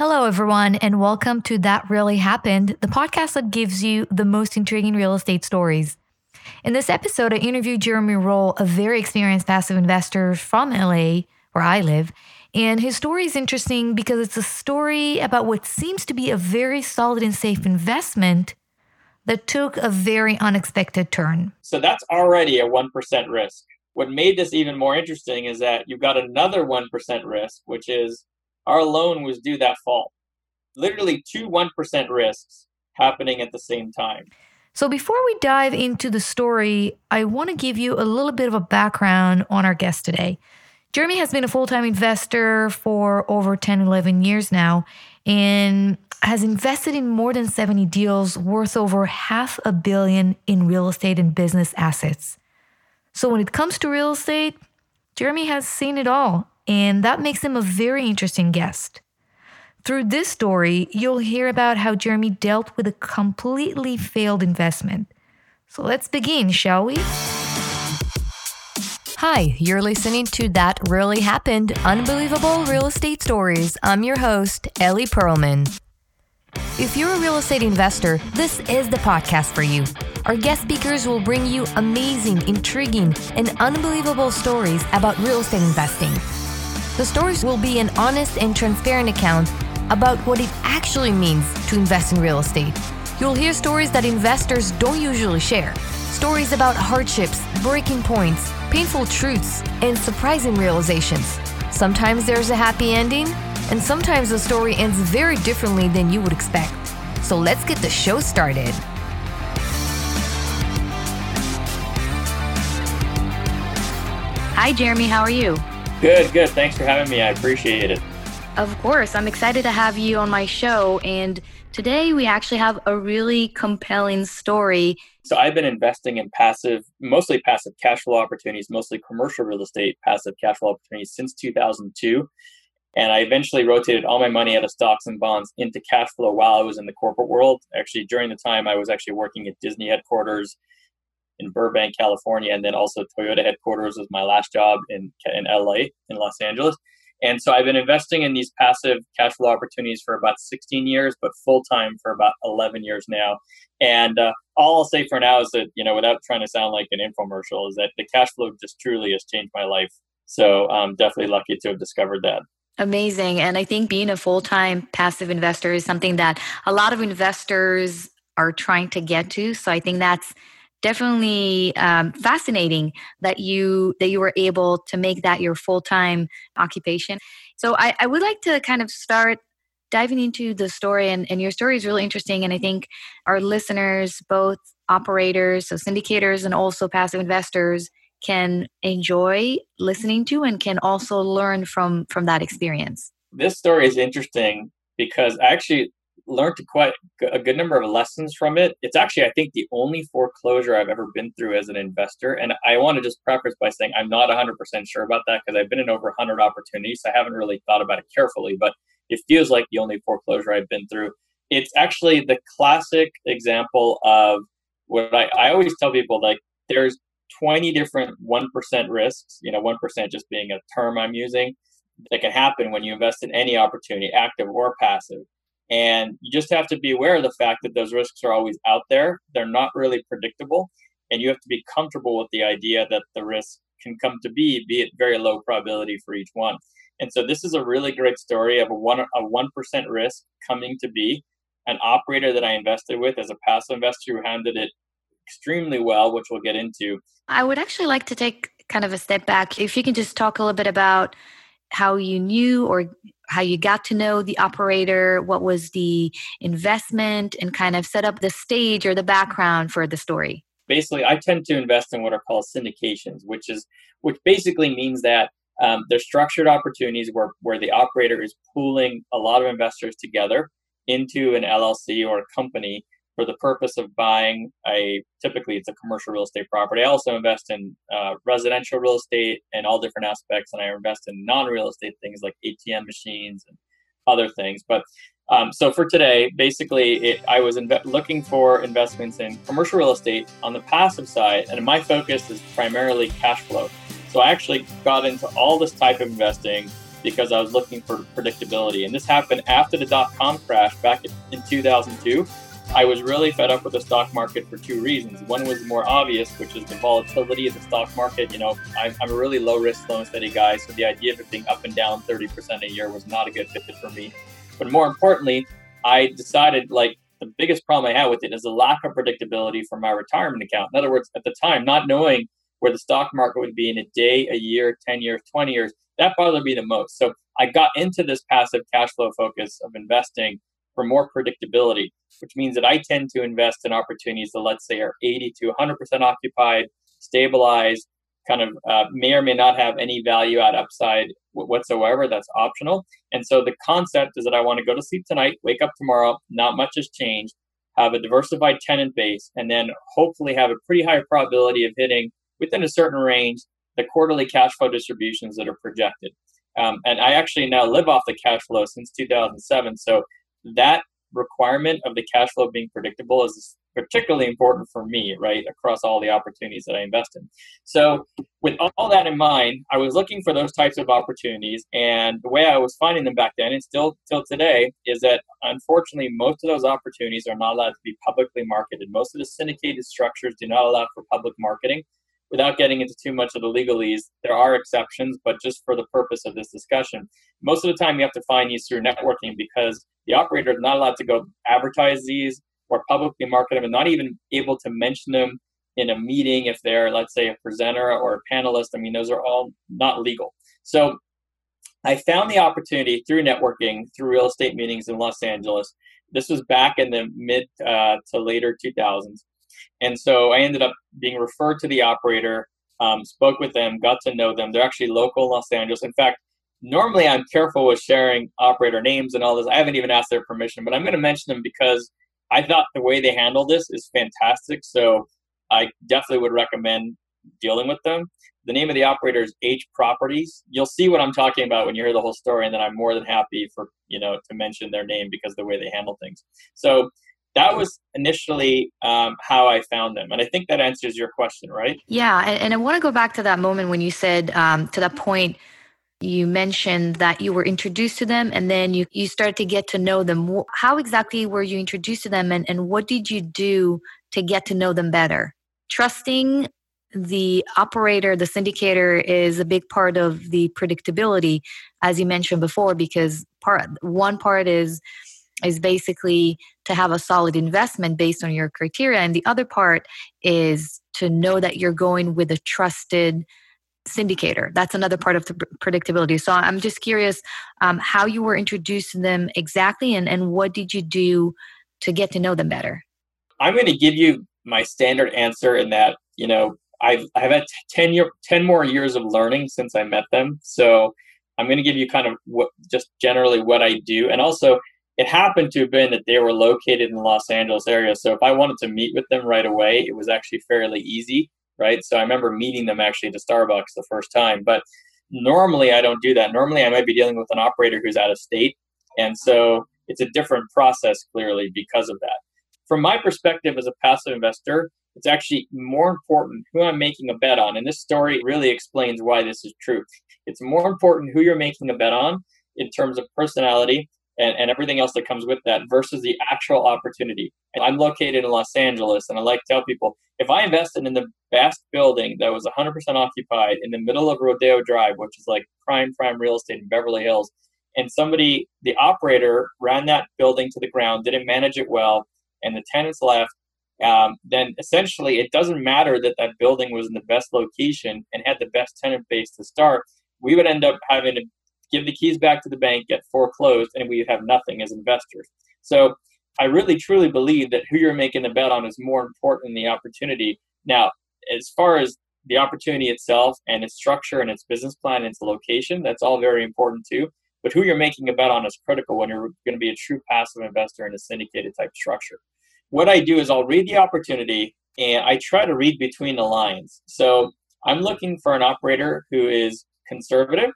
Hello, everyone, and welcome to That Really Happened, the podcast that gives you the most intriguing real estate stories. In this episode, I interviewed Jeremy Roll, a very experienced passive investor from LA, where I live. And his story is interesting because it's a story about what seems to be a very solid and safe investment that took a very unexpected turn. So that's already a 1% risk. What made this even more interesting is that you've got another 1% risk, which is our loan was due that fall. Literally two 1% risks happening at the same time. So, before we dive into the story, I want to give you a little bit of a background on our guest today. Jeremy has been a full time investor for over 10, 11 years now and has invested in more than 70 deals worth over half a billion in real estate and business assets. So, when it comes to real estate, Jeremy has seen it all, and that makes him a very interesting guest. Through this story, you'll hear about how Jeremy dealt with a completely failed investment. So let's begin, shall we? Hi, you're listening to That Really Happened Unbelievable Real Estate Stories. I'm your host, Ellie Perlman. If you're a real estate investor, this is the podcast for you. Our guest speakers will bring you amazing, intriguing, and unbelievable stories about real estate investing. The stories will be an honest and transparent account about what it actually means to invest in real estate. You'll hear stories that investors don't usually share stories about hardships, breaking points, painful truths, and surprising realizations. Sometimes there's a happy ending, and sometimes the story ends very differently than you would expect. So let's get the show started. Hi, Jeremy. How are you? Good, good. Thanks for having me. I appreciate it. Of course. I'm excited to have you on my show. And today we actually have a really compelling story. So I've been investing in passive, mostly passive cash flow opportunities, mostly commercial real estate passive cash flow opportunities since 2002. And I eventually rotated all my money out of stocks and bonds into cash flow while I was in the corporate world. Actually, during the time I was actually working at Disney headquarters in Burbank, California, and then also Toyota headquarters was my last job in in LA, in Los Angeles. And so I've been investing in these passive cash flow opportunities for about 16 years, but full time for about 11 years now. And uh, all I'll say for now is that, you know, without trying to sound like an infomercial, is that the cash flow just truly has changed my life. So I'm definitely lucky to have discovered that. Amazing. And I think being a full time passive investor is something that a lot of investors are trying to get to. So I think that's definitely um, fascinating that you that you were able to make that your full-time occupation. So I, I would like to kind of start diving into the story and, and your story is really interesting and i think our listeners both operators so syndicators and also passive investors can enjoy listening to and can also learn from from that experience. This story is interesting because actually learned quite a good number of lessons from it. It's actually, I think, the only foreclosure I've ever been through as an investor. And I want to just preface by saying I'm not 100% sure about that because I've been in over 100 opportunities. So I haven't really thought about it carefully, but it feels like the only foreclosure I've been through. It's actually the classic example of what I, I always tell people like, there's 20 different 1% risks, you know, 1% just being a term I'm using, that can happen when you invest in any opportunity, active or passive. And you just have to be aware of the fact that those risks are always out there. They're not really predictable. And you have to be comfortable with the idea that the risk can come to be, be it very low probability for each one. And so this is a really great story of a one a one percent risk coming to be. An operator that I invested with as a passive investor who handled it extremely well, which we'll get into. I would actually like to take kind of a step back. If you can just talk a little bit about how you knew or how you got to know the operator, what was the investment, and kind of set up the stage or the background for the story. Basically, I tend to invest in what are called syndications, which is which basically means that um, they're structured opportunities where, where the operator is pooling a lot of investors together into an LLC or a company for the purpose of buying a typically it's a commercial real estate property. I also invest in uh, residential real estate and all different aspects, and I invest in non-real estate things like ATM machines and other things. But um, so for today, basically, it, I was looking for investments in commercial real estate on the passive side, and my focus is primarily cash flow. So I actually got into all this type of investing because I was looking for predictability. And this happened after the dot com crash back in 2002. I was really fed up with the stock market for two reasons. One was more obvious, which is the volatility of the stock market. You know, I'm, I'm a really low risk, slow and steady guy, so the idea of it being up and down 30% a year was not a good fit for me. But more importantly, I decided like the biggest problem I had with it is the lack of predictability for my retirement account. In other words, at the time, not knowing where the stock market would be in a day, a year, 10 years, 20 years, that bothered me the most. So I got into this passive cash flow focus of investing for more predictability, which means that I tend to invest in opportunities that, let's say, are 80 to 100% occupied, stabilized, kind of uh, may or may not have any value add upside whatsoever. That's optional. And so the concept is that I want to go to sleep tonight, wake up tomorrow, not much has changed, have a diversified tenant base, and then hopefully have a pretty high probability of hitting within a certain range the quarterly cash flow distributions that are projected. Um, and I actually now live off the cash flow since 2007. So that requirement of the cash flow being predictable is particularly important for me, right, across all the opportunities that I invest in. So, with all that in mind, I was looking for those types of opportunities, and the way I was finding them back then, and still till today, is that unfortunately most of those opportunities are not allowed to be publicly marketed. Most of the syndicated structures do not allow for public marketing without getting into too much of the legalese, there are exceptions, but just for the purpose of this discussion, most of the time you have to find these through networking because the operator is not allowed to go advertise these or publicly market them and not even able to mention them in a meeting if they're, let's say, a presenter or a panelist. I mean, those are all not legal. So I found the opportunity through networking, through real estate meetings in Los Angeles. This was back in the mid uh, to later 2000s and so I ended up being referred to the operator, um, spoke with them, got to know them. They're actually local in Los Angeles. In fact, normally I'm careful with sharing operator names and all this. I haven't even asked their permission, but I'm going to mention them because I thought the way they handle this is fantastic. So I definitely would recommend dealing with them. The name of the operator is H Properties. You'll see what I'm talking about when you hear the whole story, and then I'm more than happy for you know to mention their name because the way they handle things. So that was initially um, how I found them. And I think that answers your question, right? Yeah. And, and I want to go back to that moment when you said, um, to that point, you mentioned that you were introduced to them and then you, you started to get to know them. How exactly were you introduced to them and, and what did you do to get to know them better? Trusting the operator, the syndicator is a big part of the predictability, as you mentioned before, because part one part is is basically to have a solid investment based on your criteria. And the other part is to know that you're going with a trusted syndicator. That's another part of the predictability. So I'm just curious um, how you were introduced to them exactly and, and what did you do to get to know them better? I'm going to give you my standard answer in that, you know, I've, I've had 10, year, 10 more years of learning since I met them. So I'm going to give you kind of what just generally what I do. And also, it happened to have been that they were located in the Los Angeles area. So if I wanted to meet with them right away, it was actually fairly easy, right? So I remember meeting them actually at Starbucks the first time. But normally I don't do that. Normally I might be dealing with an operator who's out of state. And so it's a different process clearly because of that. From my perspective as a passive investor, it's actually more important who I'm making a bet on. And this story really explains why this is true. It's more important who you're making a bet on in terms of personality and, and everything else that comes with that versus the actual opportunity. And I'm located in Los Angeles, and I like to tell people if I invested in the best building that was 100% occupied in the middle of Rodeo Drive, which is like prime, prime real estate in Beverly Hills, and somebody, the operator, ran that building to the ground, didn't manage it well, and the tenants left, um, then essentially it doesn't matter that that building was in the best location and had the best tenant base to start. We would end up having to give the keys back to the bank, get foreclosed, and we have nothing as investors. So I really truly believe that who you're making the bet on is more important than the opportunity. Now, as far as the opportunity itself and its structure and its business plan and its location, that's all very important too. But who you're making a bet on is critical when you're going to be a true passive investor in a syndicated type structure. What I do is I'll read the opportunity and I try to read between the lines. So I'm looking for an operator who is conservative,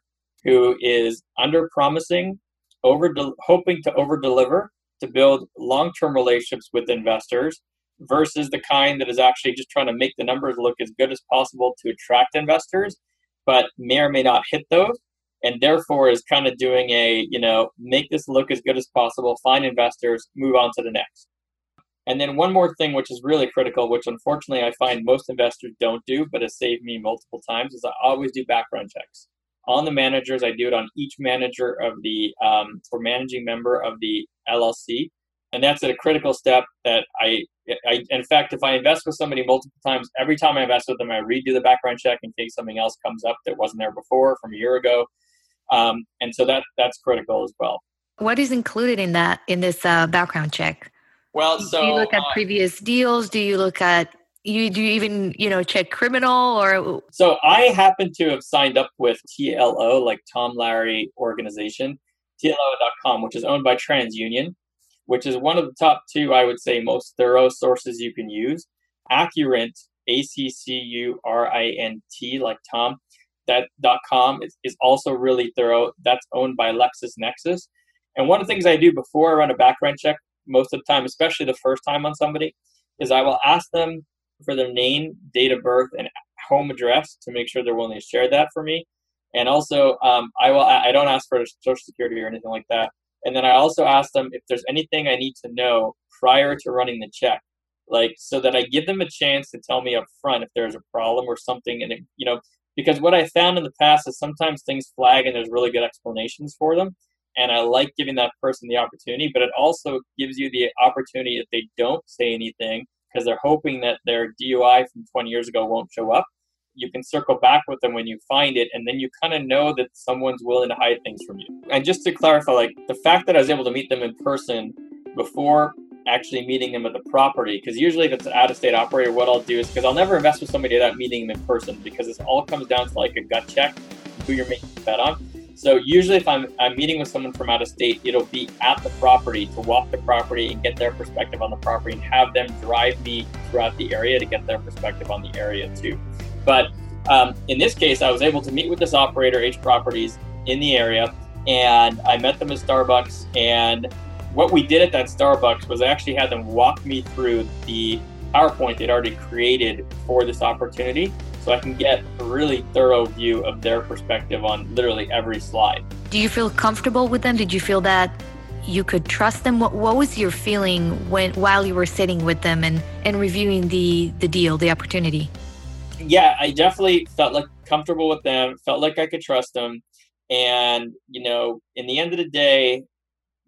who is under promising, over hoping to over deliver to build long term relationships with investors versus the kind that is actually just trying to make the numbers look as good as possible to attract investors, but may or may not hit those. and therefore is kind of doing a, you know, make this look as good as possible, find investors, move on to the next. And then one more thing, which is really critical, which unfortunately I find most investors don't do, but has saved me multiple times, is I always do background checks on the managers. I do it on each manager of the um, or managing member of the LLC, and that's a critical step that I, I. In fact, if I invest with somebody multiple times, every time I invest with them, I redo the background check in case something else comes up that wasn't there before from a year ago, um, and so that that's critical as well. What is included in that in this uh, background check? Well, so do you look at uh, previous deals? Do you look at you do you even you know check criminal or? So i happen to have signed up with tlo like tom larry organization tlo.com which is owned by transunion which is one of the top two i would say most thorough sources you can use. Accurint a-c-c-u-r-i-n-t like tom that .com is, is also really thorough. That's owned by lexisnexis. And one of the things i do before i run a background check most of the time especially the first time on somebody is i will ask them for their name, date of birth, and home address to make sure they're willing to share that for me. And also, um, I will I don't ask for social security or anything like that. And then I also ask them if there's anything I need to know prior to running the check, like so that I give them a chance to tell me up front if there's a problem or something. And it, you know, because what I found in the past is sometimes things flag and there's really good explanations for them. And I like giving that person the opportunity, but it also gives you the opportunity if they don't say anything because they're hoping that their DUI from 20 years ago won't show up. You can circle back with them when you find it, and then you kind of know that someone's willing to hide things from you. And just to clarify, like the fact that I was able to meet them in person before actually meeting them at the property, because usually if it's an out of state operator, what I'll do is because I'll never invest with somebody without meeting them in person because this all comes down to like a gut check, who you're making a bet on. So usually, if I'm, I'm meeting with someone from out of state, it'll be at the property to walk the property and get their perspective on the property and have them drive me throughout the area to get their perspective on the area too. But um, in this case, I was able to meet with this operator, H Properties, in the area, and I met them at Starbucks. And what we did at that Starbucks was I actually had them walk me through the PowerPoint they'd already created for this opportunity so I can get a really thorough view of their perspective on literally every slide. Do you feel comfortable with them? Did you feel that you could trust them? What, what was your feeling when while you were sitting with them and, and reviewing the, the deal, the opportunity? Yeah, I definitely felt like comfortable with them, felt like I could trust them. And, you know, in the end of the day,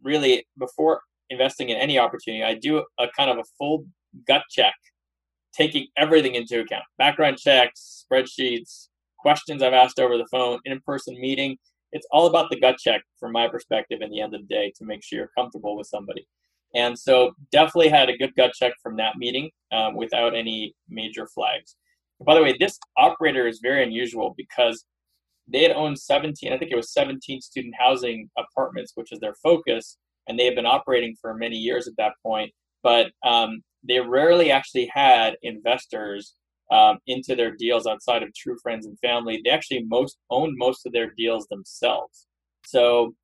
really before investing in any opportunity, I do a kind of a full gut check taking everything into account background checks, spreadsheets, questions I've asked over the phone, in person meeting. It's all about the gut check from my perspective in the end of the day to make sure you're comfortable with somebody. And so, definitely had a good gut check from that meeting um, without any major flags. By the way, this operator is very unusual because they had owned 17, I think it was 17 student housing apartments, which is their focus, and they had been operating for many years at that point. But um, they rarely actually had investors um, into their deals outside of true friends and family. They actually most owned most of their deals themselves. So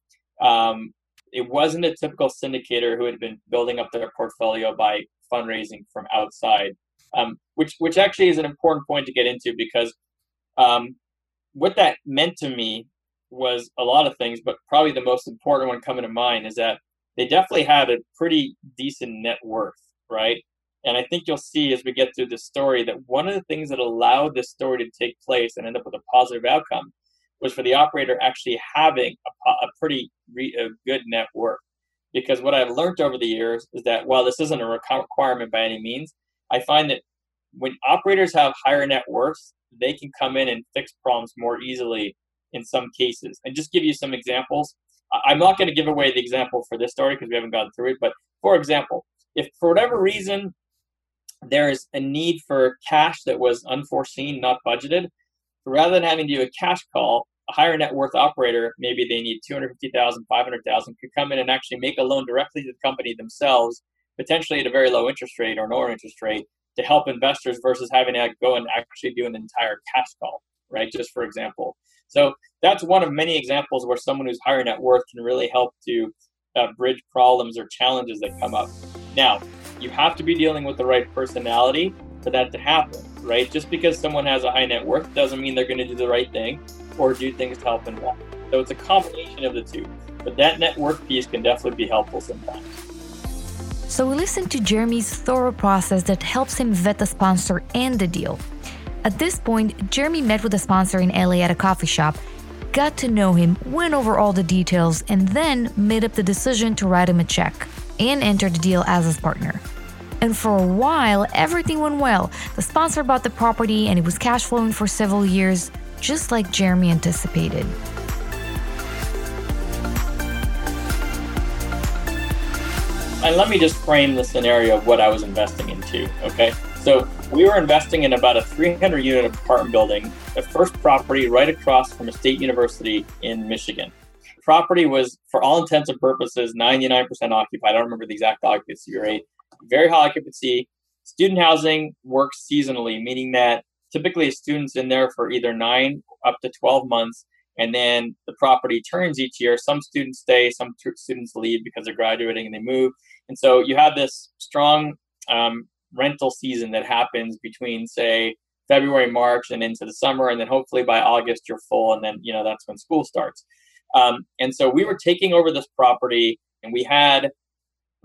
um, it wasn't a typical syndicator who had been building up their portfolio by fundraising from outside, um, which which actually is an important point to get into because um, what that meant to me was a lot of things, but probably the most important one coming to mind is that they definitely had a pretty decent net worth, right? And I think you'll see as we get through this story that one of the things that allowed this story to take place and end up with a positive outcome was for the operator actually having a, a pretty re, a good network. Because what I've learned over the years is that while this isn't a requirement by any means, I find that when operators have higher net worths, they can come in and fix problems more easily in some cases. And just give you some examples. I'm not going to give away the example for this story because we haven't gone through it. But for example, if for whatever reason there is a need for cash that was unforeseen, not budgeted. Rather than having to do a cash call, a higher net worth operator, maybe they need 250,000, 500,000, could come in and actually make a loan directly to the company themselves, potentially at a very low interest rate or no interest rate to help investors versus having to go and actually do an entire cash call, right? Just for example. So that's one of many examples where someone who's higher net worth can really help to uh, bridge problems or challenges that come up. Now, you have to be dealing with the right personality for that to happen, right? Just because someone has a high net worth doesn't mean they're going to do the right thing or do things to help invest. So it's a combination of the two. But that net worth piece can definitely be helpful sometimes. So we listened to Jeremy's thorough process that helps him vet the sponsor and the deal. At this point, Jeremy met with the sponsor in LA at a coffee shop, got to know him, went over all the details, and then made up the decision to write him a check and enter the deal as his partner. And for a while, everything went well. The sponsor bought the property and it was cash flowing for several years, just like Jeremy anticipated. And let me just frame the scenario of what I was investing into, okay? So we were investing in about a 300 unit apartment building, the first property right across from a state university in Michigan. The property was, for all intents and purposes, 99% occupied. I don't remember the exact occupancy rate, very high occupancy. Student housing works seasonally, meaning that typically a student's in there for either nine up to 12 months, and then the property turns each year. Some students stay, some t- students leave because they're graduating and they move. And so you have this strong um, rental season that happens between, say, February, March, and into the summer, and then hopefully by August you're full, and then you know that's when school starts. Um, and so we were taking over this property, and we had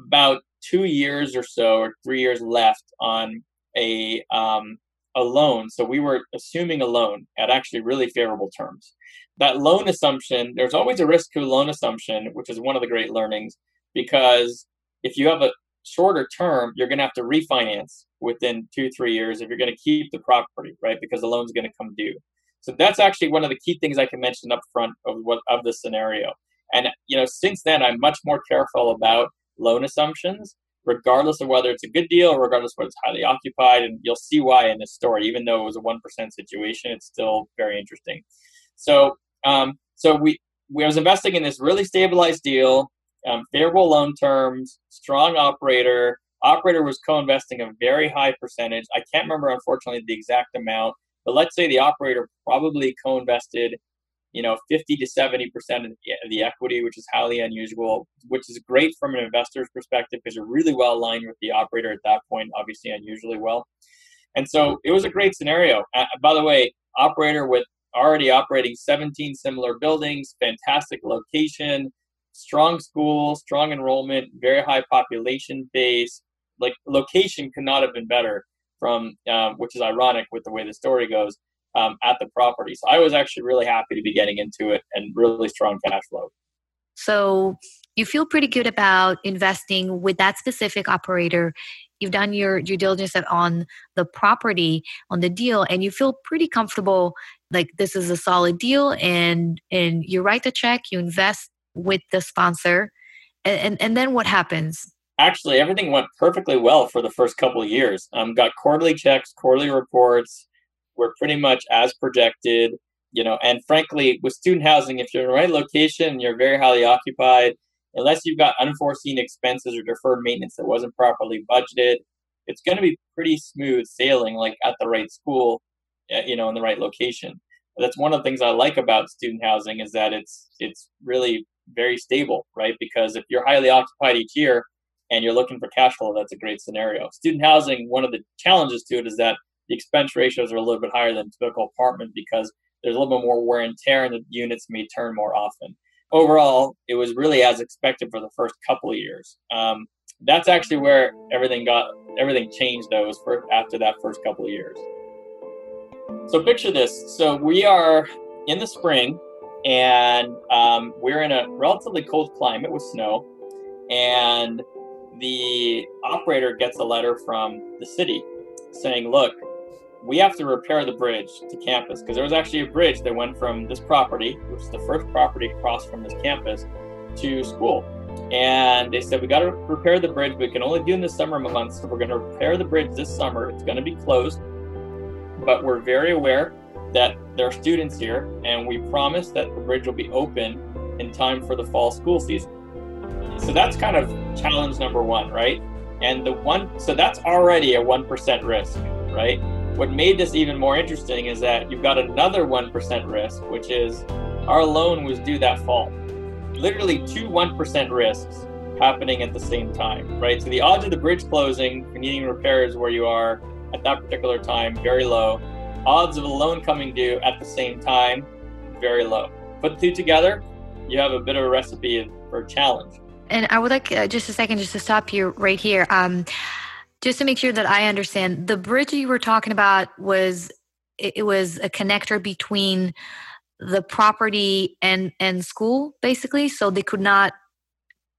about two years or so, or three years left on a um, a loan. So we were assuming a loan at actually really favorable terms. That loan assumption, there's always a risk to a loan assumption, which is one of the great learnings, because if you have a shorter term, you're going to have to refinance within two, three years if you're going to keep the property, right? Because the loan's going to come due. So that's actually one of the key things I can mention up front of what of the scenario. And you know, since then, I'm much more careful about loan assumptions, regardless of whether it's a good deal or regardless of whether it's highly occupied. And you'll see why in this story. Even though it was a one percent situation, it's still very interesting. So, um, so we we was investing in this really stabilized deal, um, favorable loan terms, strong operator. Operator was co-investing a very high percentage. I can't remember, unfortunately, the exact amount, but let's say the operator probably co-invested you know 50 to 70 percent of the equity which is highly unusual which is great from an investor's perspective because you're really well aligned with the operator at that point obviously unusually well. And so it was a great scenario. Uh, by the way operator with already operating 17 similar buildings fantastic location strong school strong enrollment very high population base. Like location could not have been better from um, which is ironic with the way the story goes um, at the property. So I was actually really happy to be getting into it and really strong cash flow. So you feel pretty good about investing with that specific operator. You've done your due diligence on the property, on the deal, and you feel pretty comfortable like this is a solid deal and and you write the check, you invest with the sponsor, and, and, and then what happens? Actually, everything went perfectly well for the first couple of years. Um, got quarterly checks, quarterly reports, we're pretty much as projected you know and frankly with student housing if you're in the right location you're very highly occupied unless you've got unforeseen expenses or deferred maintenance that wasn't properly budgeted it's going to be pretty smooth sailing like at the right school eh, you know in the right location. That's one of the things i like about student housing is that it's it's really very stable right? Because if you're highly occupied each year and you're looking for cash flow that's a great scenario. Student housing one of the challenges to it is that the expense ratios are a little bit higher than typical apartment because there's a little bit more wear and tear and the units may turn more often. Overall, it was really as expected for the first couple of years. Um, that's actually where everything got everything changed though was for after that first couple of years. So picture this. So we are in the spring and um, we're in a relatively cold climate with snow and the operator gets a letter from the city saying, look, we have to repair the bridge to campus because there was actually a bridge that went from this property, which is the first property across from this campus, to school. And they said, We got to repair the bridge. We can only do in the summer months. So we're going to repair the bridge this summer. It's going to be closed. But we're very aware that there are students here, and we promise that the bridge will be open in time for the fall school season. So that's kind of challenge number one, right? And the one, so that's already a 1% risk, right? What made this even more interesting is that you've got another 1% risk, which is our loan was due that fall. Literally two 1% risks happening at the same time, right? So the odds of the bridge closing needing repairs where you are at that particular time, very low. Odds of a loan coming due at the same time, very low. put two together, you have a bit of a recipe for a challenge. And I would like uh, just a second just to stop you right here. Um, just to make sure that I understand, the bridge you were talking about was it, was a connector between the property and and school, basically, so they could not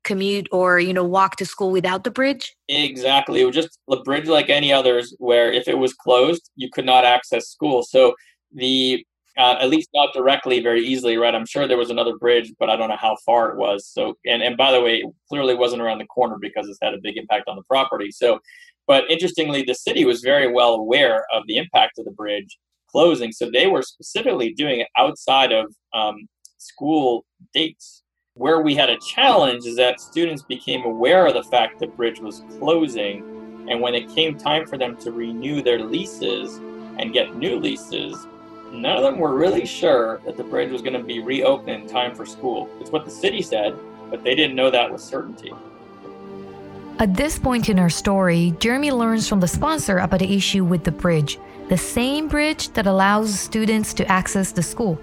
commute or you know walk to school without the bridge? Exactly. It was just the bridge like any others where if it was closed you could not access school. So the uh, at least not directly very easily right? I'm sure there was another bridge but i don't know how far it was. So and, and by the way it clearly wasn't around the corner because it's had a big impact on the property. So but interestingly the city was very well aware of the impact of the bridge closing. So they were specifically doing it outside of um, school dates. Where we had a challenge is that students became aware of the fact the bridge was closing, and when it came time for them to renew their leases and get new leases, none of them were really sure that the bridge was going to be reopened in time for school. It's what the city said, but they didn't know that with certainty. At this point in our story, Jeremy learns from the sponsor about the issue with the bridge, the same bridge that allows students to access the school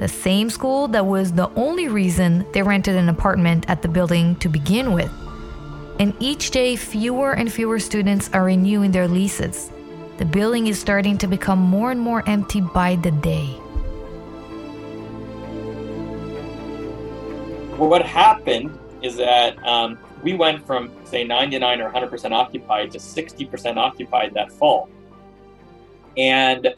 the same school that was the only reason they rented an apartment at the building to begin with. And each day, fewer and fewer students are renewing their leases. The building is starting to become more and more empty by the day. What happened is that um, we went from, say, 99 or 100% occupied to 60% occupied that fall. And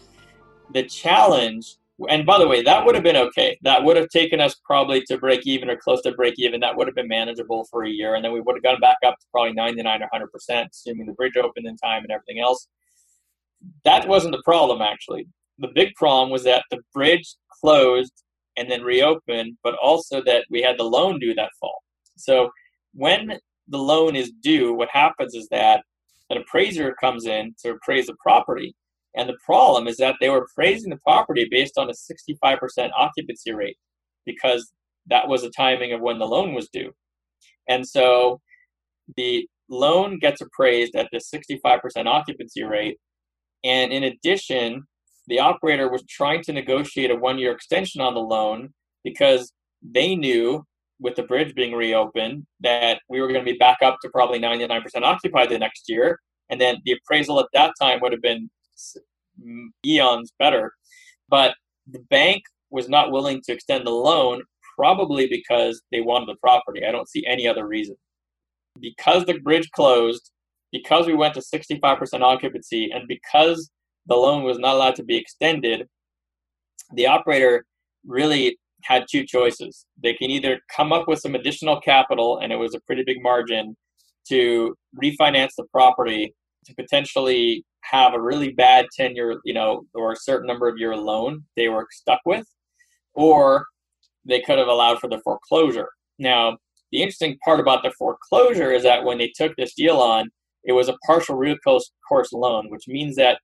the challenge and by the way, that would have been okay. That would have taken us probably to break even or close to break even. That would have been manageable for a year. And then we would have gone back up to probably 99 or 100%, assuming the bridge opened in time and everything else. That wasn't the problem, actually. The big problem was that the bridge closed and then reopened, but also that we had the loan due that fall. So when the loan is due, what happens is that an appraiser comes in to appraise the property and the problem is that they were appraising the property based on a 65% occupancy rate because that was the timing of when the loan was due. And so the loan gets appraised at the 65% occupancy rate. And in addition, the operator was trying to negotiate a one year extension on the loan because they knew with the bridge being reopened that we were going to be back up to probably 99% occupied the next year. And then the appraisal at that time would have been eons better. But the bank was not willing to extend the loan, probably because they wanted the property. I don't see any other reason. Because the bridge closed, because we went to 65% occupancy, and because the loan was not allowed to be extended, the operator really had two choices. They can either come up with some additional capital, and it was a pretty big margin, to refinance the property to potentially have a really bad tenure, you know, or a certain number of year loan they were stuck with, or they could have allowed for the foreclosure. Now, the interesting part about the foreclosure is that when they took this deal on, it was a partial recourse loan, which means that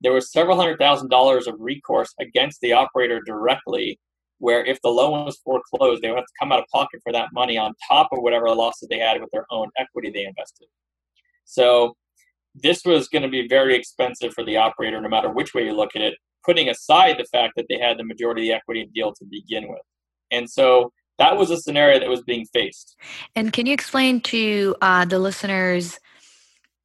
there was several hundred thousand dollars of recourse against the operator directly, where if the loan was foreclosed, they would have to come out of pocket for that money on top of whatever losses they had with their own equity they invested. So this was going to be very expensive for the operator, no matter which way you look at it, putting aside the fact that they had the majority of the equity deal to begin with. And so that was a scenario that was being faced. And can you explain to uh, the listeners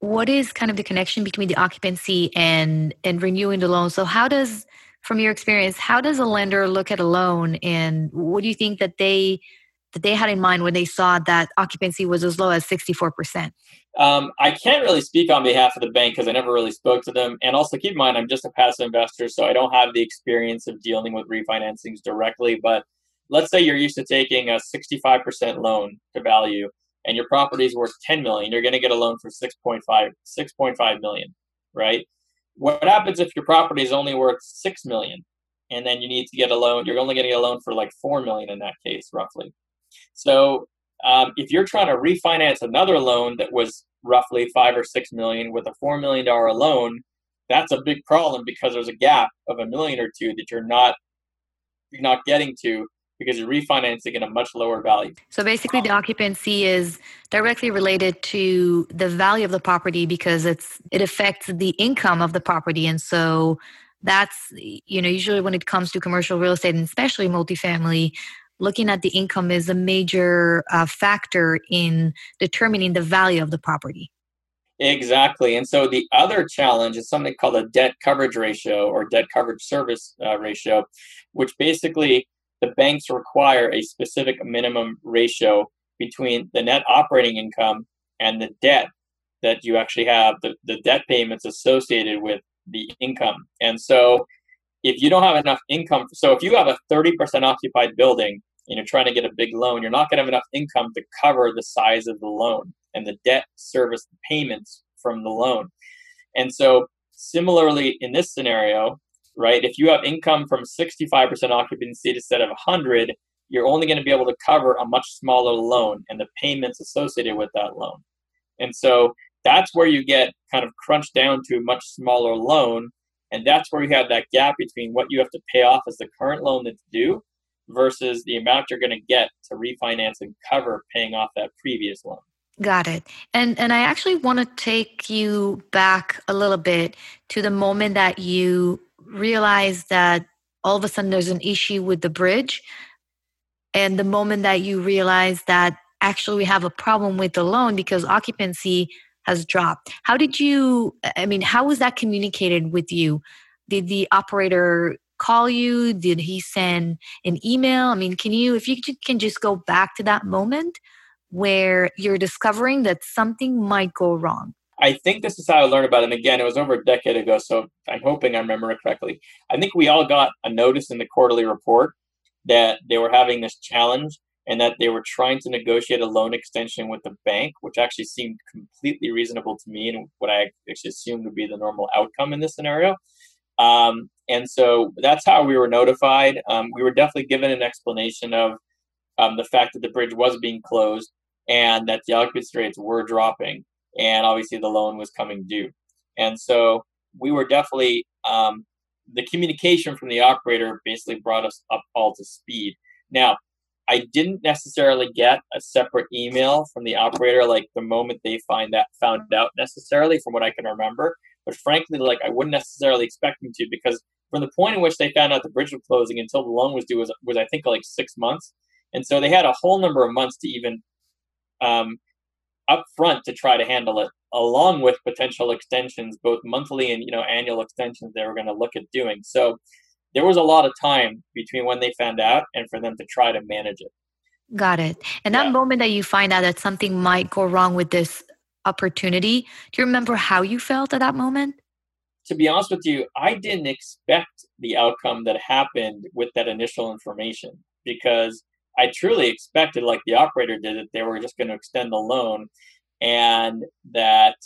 what is kind of the connection between the occupancy and and renewing the loan? So how does from your experience, how does a lender look at a loan and what do you think that they that they had in mind when they saw that occupancy was as low as 64%? Um, I can't really speak on behalf of the bank because I never really spoke to them. And also keep in mind, I'm just a passive investor, so I don't have the experience of dealing with refinancings directly. But let's say you're used to taking a 65% loan to value and your property is worth 10 million, you're going to get a loan for 6.5, 6.5 million, right? What happens if your property is only worth 6 million and then you need to get a loan? You're only getting a loan for like 4 million in that case, roughly. So um, if you're trying to refinance another loan that was roughly five or six million with a four million dollar loan, that's a big problem because there's a gap of a million or two that you're not you're not getting to because you're refinancing at a much lower value. So basically the occupancy is directly related to the value of the property because it's it affects the income of the property. And so that's you know usually when it comes to commercial real estate and especially multifamily looking at the income is a major uh, factor in determining the value of the property. Exactly. And so the other challenge is something called a debt coverage ratio or debt coverage service uh, ratio which basically the banks require a specific minimum ratio between the net operating income and the debt that you actually have, the, the debt payments associated with the income. And so if you don't have enough income, so if you have a 30% occupied building and you're trying to get a big loan, you're not going to have enough income to cover the size of the loan and the debt service payments from the loan. And so similarly in this scenario, right, if you have income from 65% occupancy instead of 100, you're only going to be able to cover a much smaller loan and the payments associated with that loan. And so that's where you get kind of crunched down to a much smaller loan. And that's where you have that gap between what you have to pay off as the current loan that's due versus the amount you're going to get to refinance and cover paying off that previous loan. Got it. And and I actually want to take you back a little bit to the moment that you realize that all of a sudden there's an issue with the bridge and the moment that you realize that actually we have a problem with the loan because occupancy has dropped. How did you, I mean, how was that communicated with you? Did the operator call you? Did he send an email? I mean, can you, if you can just go back to that moment where you're discovering that something might go wrong? I think this is how I learned about it. And again, it was over a decade ago, so I'm hoping I remember it correctly. I think we all got a notice in the quarterly report that they were having this challenge and that they were trying to negotiate a loan extension with the bank, which actually seemed completely reasonable to me and what I actually assumed would be the normal outcome in this scenario. Um, and so that's how we were notified. Um, we were definitely given an explanation of um, the fact that the bridge was being closed and that the occupancy rates were dropping, and obviously the loan was coming due. And so we were definitely um, the communication from the operator basically brought us up all to speed. Now, I didn't necessarily get a separate email from the operator like the moment they find that found out necessarily from what I can remember. But frankly, like I wouldn't necessarily expect them to because from the point in which they found out the bridge was closing until the loan was due was, was I think like six months. And so they had a whole number of months to even um, up front to try to handle it, along with potential extensions, both monthly and you know annual extensions they were going to look at doing. So there was a lot of time between when they found out and for them to try to manage it. Got it. And that moment that you find out that something might go wrong with this opportunity, do you remember how you felt at that moment? To be honest with you, I didn't expect the outcome that happened with that initial information because I truly expected, like the operator did, that they were just going to extend the loan and that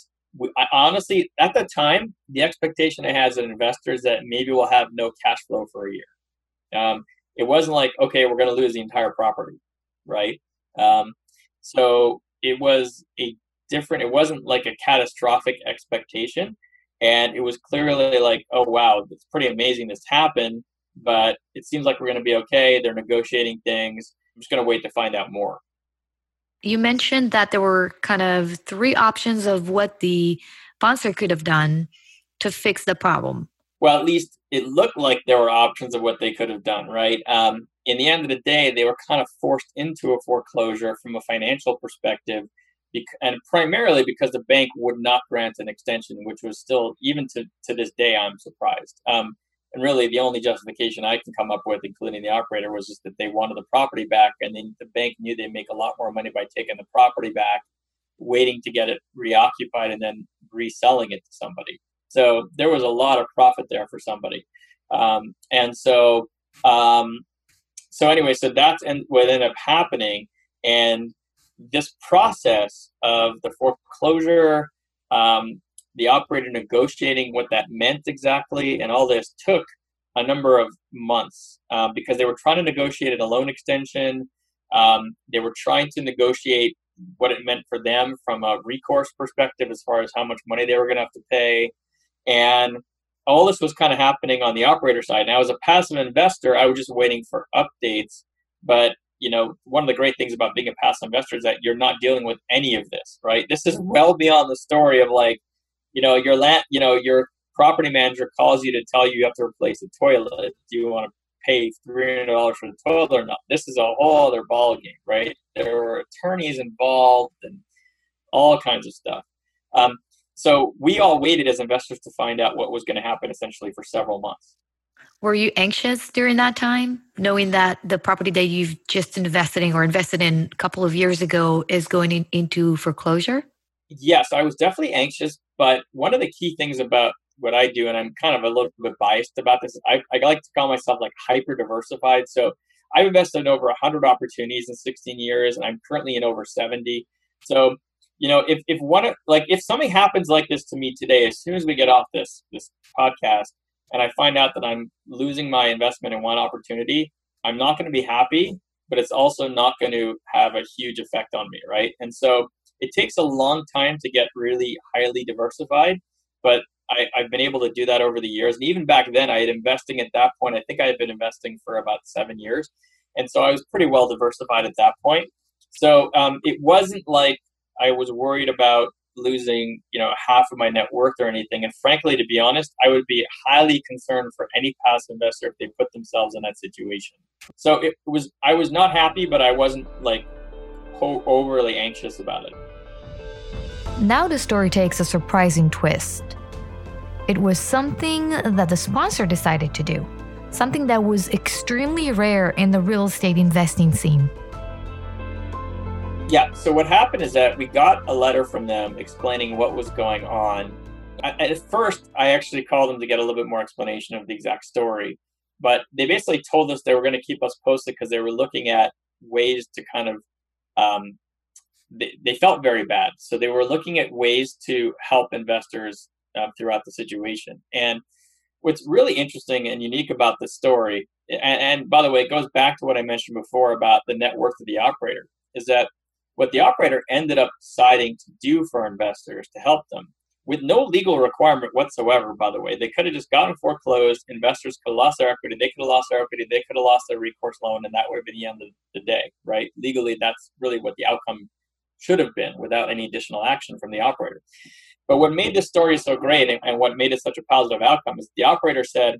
I, honestly, at the time, the expectation I had as an investor is that maybe we'll have no cash flow for a year. Um, it wasn't like, okay, we're going to lose the entire property, right? Um, so it was a different, it wasn't like a catastrophic expectation. And it was clearly like, oh, wow, it's pretty amazing this happened, but it seems like we're going to be okay. They're negotiating things. I'm just going to wait to find out more you mentioned that there were kind of three options of what the sponsor could have done to fix the problem. Well, at least it looked like there were options of what they could have done, right? Um, in the end of the day, they were kind of forced into a foreclosure from a financial perspective, and primarily because the bank would not grant an extension, which was still, even to, to this day, I'm surprised. Um, and really, the only justification I can come up with, including the operator, was just that they wanted the property back, and then the bank knew they'd make a lot more money by taking the property back, waiting to get it reoccupied, and then reselling it to somebody. So there was a lot of profit there for somebody, um, and so um, so anyway, so that's what ended up happening, and this process of the foreclosure um, the operator negotiating what that meant exactly, and all this took a number of months um, because they were trying to negotiate a loan extension. Um, they were trying to negotiate what it meant for them from a recourse perspective as far as how much money they were going to have to pay. And all this was kind of happening on the operator side. Now, as a passive investor, I was just waiting for updates. But you know, one of the great things about being a passive investor is that you're not dealing with any of this, right? This is well beyond the story of like, you know your land you know your property manager calls you to tell you you have to replace the toilet. Do you want to pay three hundred dollars for the toilet or not? This is a whole other ballgame, right? There were attorneys involved and all kinds of stuff. Um, so we all waited as investors to find out what was going to happen essentially for several months. Were you anxious during that time, knowing that the property that you've just invested in or invested in a couple of years ago is going in, into foreclosure? Yes, I was definitely anxious. But one of the key things about what I do, and I'm kind of a little bit biased about this, I, I like to call myself like hyper diversified. So I've invested in over 100 opportunities in 16 years, and I'm currently in over 70. So you know, if if one like if something happens like this to me today, as soon as we get off this this podcast, and I find out that I'm losing my investment in one opportunity, I'm not going to be happy, but it's also not going to have a huge effect on me, right? And so it takes a long time to get really highly diversified, but I, have been able to do that over the years. And even back then, I had investing at that point. I think I had been investing for about seven years, and so I was pretty well diversified at that point. So um, it wasn't like I was worried about losing, you know, half of my net worth or anything. And frankly, to be honest, I would be highly concerned for any passive investor if they put themselves in that situation. So it was, I was not happy, but I wasn't like overly anxious about it. Now the story takes a surprising twist. It was something that the sponsor decided to do, something that was extremely rare in the real estate investing scene. Yeah. So what happened is that we got a letter from them explaining what was going on. At first, I actually called them to get a little bit more explanation of the exact story, but they basically told us they were going to keep us posted because they were looking at ways to kind of. Um, they, they felt very bad, so they were looking at ways to help investors um, throughout the situation. And what's really interesting and unique about this story, and, and by the way, it goes back to what I mentioned before about the net worth of the operator, is that what the operator ended up deciding to do for investors to help them with no legal requirement whatsoever, by the way. They could have just gotten foreclosed, investors could have lost their equity, they could have lost their equity, they could have lost their recourse loan, and that would have been the end of the day, right? Legally, that's really what the outcome should have been without any additional action from the operator. But what made this story so great and, and what made it such a positive outcome is the operator said,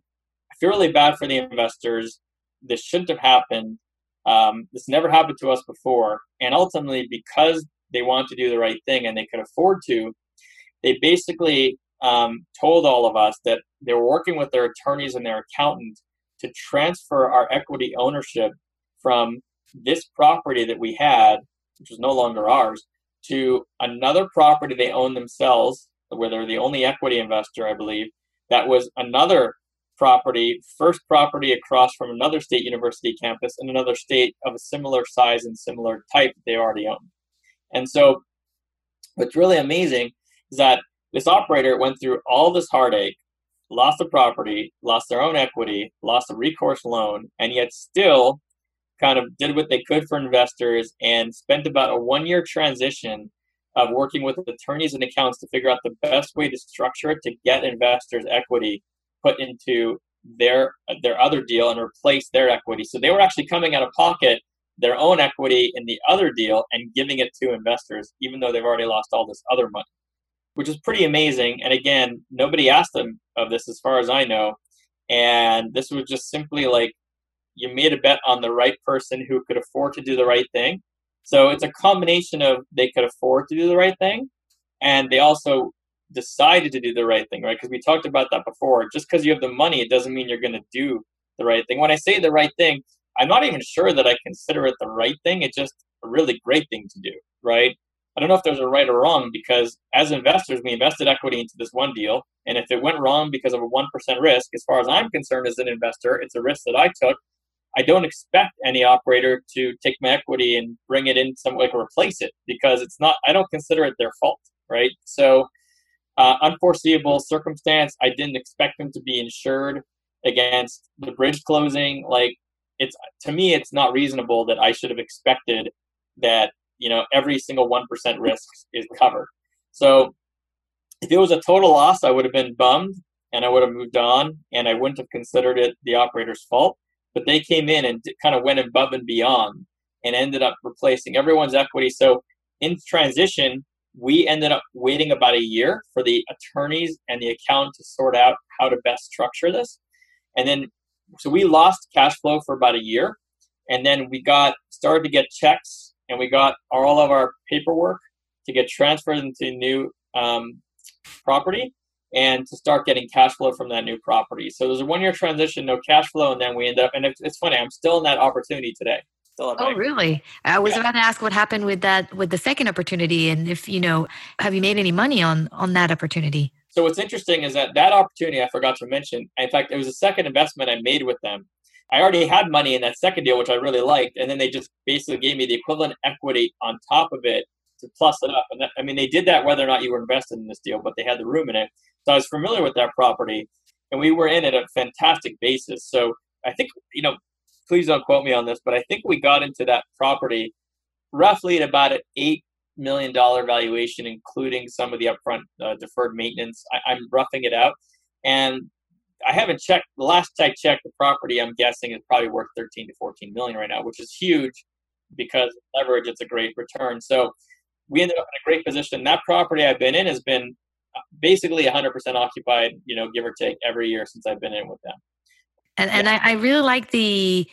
I feel really bad for the investors. This shouldn't have happened. Um, this never happened to us before. And ultimately, because they want to do the right thing and they could afford to, they basically um, told all of us that they were working with their attorneys and their accountant to transfer our equity ownership from this property that we had, which was no longer ours, to another property they own themselves, where they're the only equity investor, I believe, that was another property, first property across from another state university campus in another state of a similar size and similar type that they already own. And so, what's really amazing is that this operator went through all this heartache, lost the property, lost their own equity, lost a recourse loan, and yet still kind of did what they could for investors and spent about a one year transition of working with attorneys and accounts to figure out the best way to structure it to get investors equity put into their their other deal and replace their equity. So they were actually coming out of pocket their own equity in the other deal and giving it to investors, even though they've already lost all this other money, which is pretty amazing. And again, nobody asked them of this, as far as I know. And this was just simply like you made a bet on the right person who could afford to do the right thing. So it's a combination of they could afford to do the right thing, and they also decided to do the right thing, right? Because we talked about that before. Just because you have the money, it doesn't mean you're going to do the right thing. When I say the right thing, I'm not even sure that I consider it the right thing. It's just a really great thing to do, right? I don't know if there's a right or wrong because as investors, we invested equity into this one deal. And if it went wrong because of a 1% risk, as far as I'm concerned as an investor, it's a risk that I took. I don't expect any operator to take my equity and bring it in some way to replace it because it's not, I don't consider it their fault, right? So uh, unforeseeable circumstance. I didn't expect them to be insured against the bridge closing. Like it's to me, it's not reasonable that I should have expected that you know every single one percent risk is covered. So if it was a total loss, I would have been bummed and I would have moved on, and I wouldn't have considered it the operator's fault. But they came in and kind of went above and beyond and ended up replacing everyone's equity. So in transition, we ended up waiting about a year for the attorneys and the accountant to sort out how to best structure this. And then, so we lost cash flow for about a year. And then we got started to get checks and we got all of our paperwork to get transferred into new um, property and to start getting cash flow from that new property. So there's a one year transition, no cash flow, and then we end up, and it's, it's funny, I'm still in that opportunity today. Still oh, really? I was yeah. about to ask what happened with that, with the second opportunity, and if you know, have you made any money on on that opportunity? So what's interesting is that that opportunity I forgot to mention. In fact, it was a second investment I made with them. I already had money in that second deal, which I really liked, and then they just basically gave me the equivalent equity on top of it to plus it up. And that, I mean, they did that whether or not you were invested in this deal, but they had the room in it. So I was familiar with that property, and we were in at a fantastic basis. So I think you know please don't quote me on this, but I think we got into that property roughly at about an eight million dollar valuation, including some of the upfront uh, deferred maintenance. I, am roughing it out, and I haven't checked. The last I checked, the property I'm guessing is probably worth 13 to 14 million right now, which is huge because leverage. It's a great return. So we ended up in a great position. That property I've been in has been basically 100% occupied, you know, give or take every year since I've been in with them and and I, I, really like the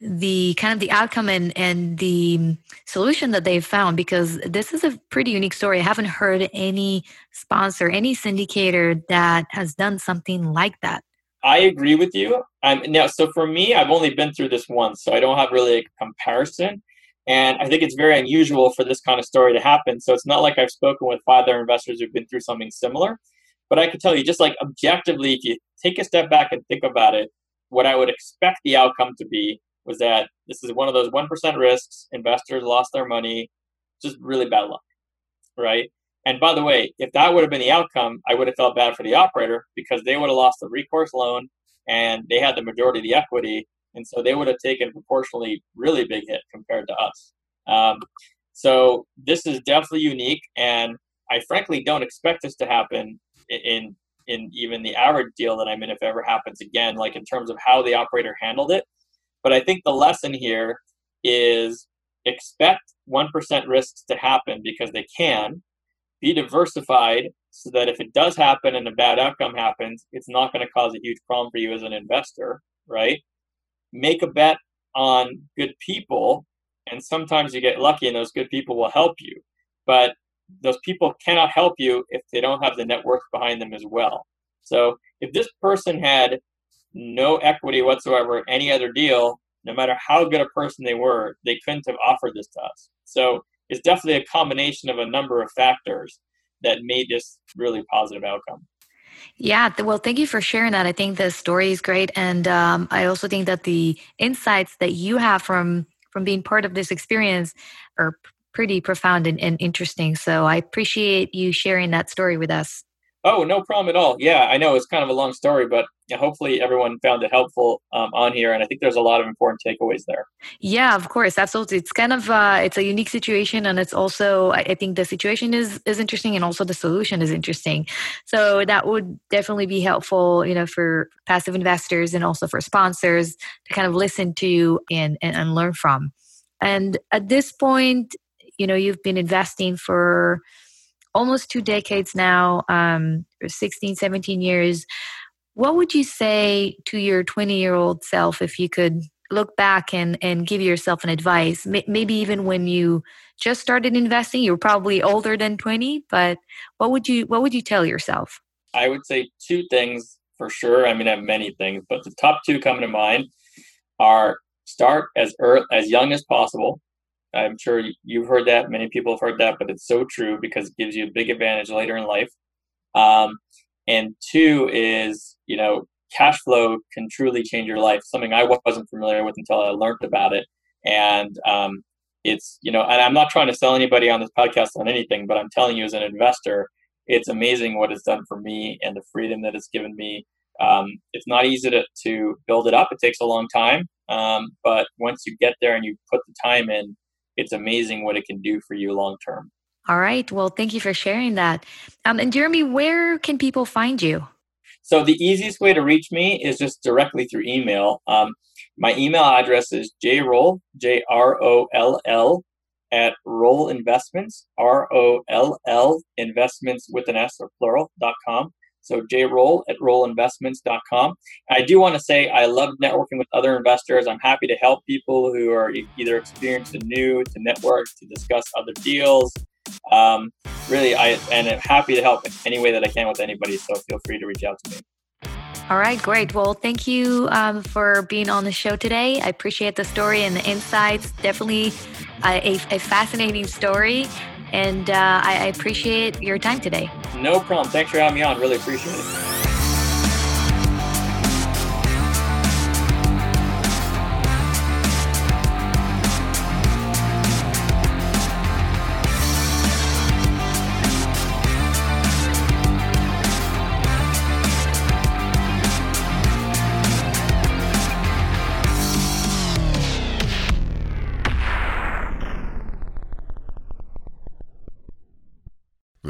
the kind of the outcome and and the solution that they've found because this is a pretty unique story. I haven't heard any sponsor, any syndicator that has done something like that. I agree with you. Um, now, so for me, I've only been through this once, so I don't have really a comparison. And I think it's very unusual for this kind of story to happen. So it's not like I've spoken with five other investors who've been through something similar. But I can tell you, just like objectively, if you take a step back and think about it, what I would expect the outcome to be was that this is one of those 1% risks. Investors lost their money, just really bad luck, right? And by the way, if that would have been the outcome, I would have felt bad for the operator because they would have lost the recourse loan and they had the majority of the equity. And so they would have taken proportionally really big hit compared to us. Um, so this is definitely unique. And I frankly don't expect this to happen in in even the average deal that I'm in if it ever happens again, like in terms of how the operator handled it. But I think the lesson here is expect 1% risks to happen because they can. Be diversified so that if it does happen and a bad outcome happens, it's not going to cause a huge problem for you as an investor, right? Make a bet on good people, and sometimes you get lucky and those good people will help you. But those people cannot help you if they don't have the network behind them as well. So if this person had no equity whatsoever any other deal, no matter how good a person they were, they couldn't have offered this to us. So it's definitely a combination of a number of factors that made this really positive outcome. Yeah, well, thank you for sharing that. I think the story is great, and um, I also think that the insights that you have from from being part of this experience are pretty profound and, and interesting. So I appreciate you sharing that story with us. Oh, no problem at all. Yeah, I know it's kind of a long story, but hopefully everyone found it helpful um, on here, and I think there's a lot of important takeaways there. Yeah, of course, absolutely. It's kind of uh, it's a unique situation, and it's also I think the situation is is interesting, and also the solution is interesting. So that would definitely be helpful, you know, for passive investors and also for sponsors to kind of listen to and and, and learn from. And at this point, you know you've been investing for almost two decades now um, 16 17 years what would you say to your 20 year old self if you could look back and and give yourself an advice maybe even when you just started investing you were probably older than 20 but what would you what would you tell yourself i would say two things for sure i mean i have many things but the top two coming to mind are start as early, as young as possible I'm sure you've heard that. Many people have heard that, but it's so true because it gives you a big advantage later in life. Um, and two is, you know, cash flow can truly change your life. Something I wasn't familiar with until I learned about it. And um, it's, you know, and I'm not trying to sell anybody on this podcast on anything, but I'm telling you as an investor, it's amazing what it's done for me and the freedom that it's given me. Um, it's not easy to, to build it up. It takes a long time. Um, but once you get there and you put the time in, it's amazing what it can do for you long term. All right. Well, thank you for sharing that. Um, and Jeremy, where can people find you? So the easiest way to reach me is just directly through email. Um, my email address is jroll, J R O L L, at Roll Investments, R O L L Investments with an S or plural dot com. So jroll at rollinvestments.com. I do want to say I love networking with other investors. I'm happy to help people who are either experienced and new to network, to discuss other deals. Um, really, I and I'm happy to help in any way that I can with anybody. So feel free to reach out to me. All right, great. Well, thank you um, for being on the show today. I appreciate the story and the insights. Definitely a, a fascinating story. And uh, I, I appreciate your time today. No problem. Thanks for having me on. Really appreciate it.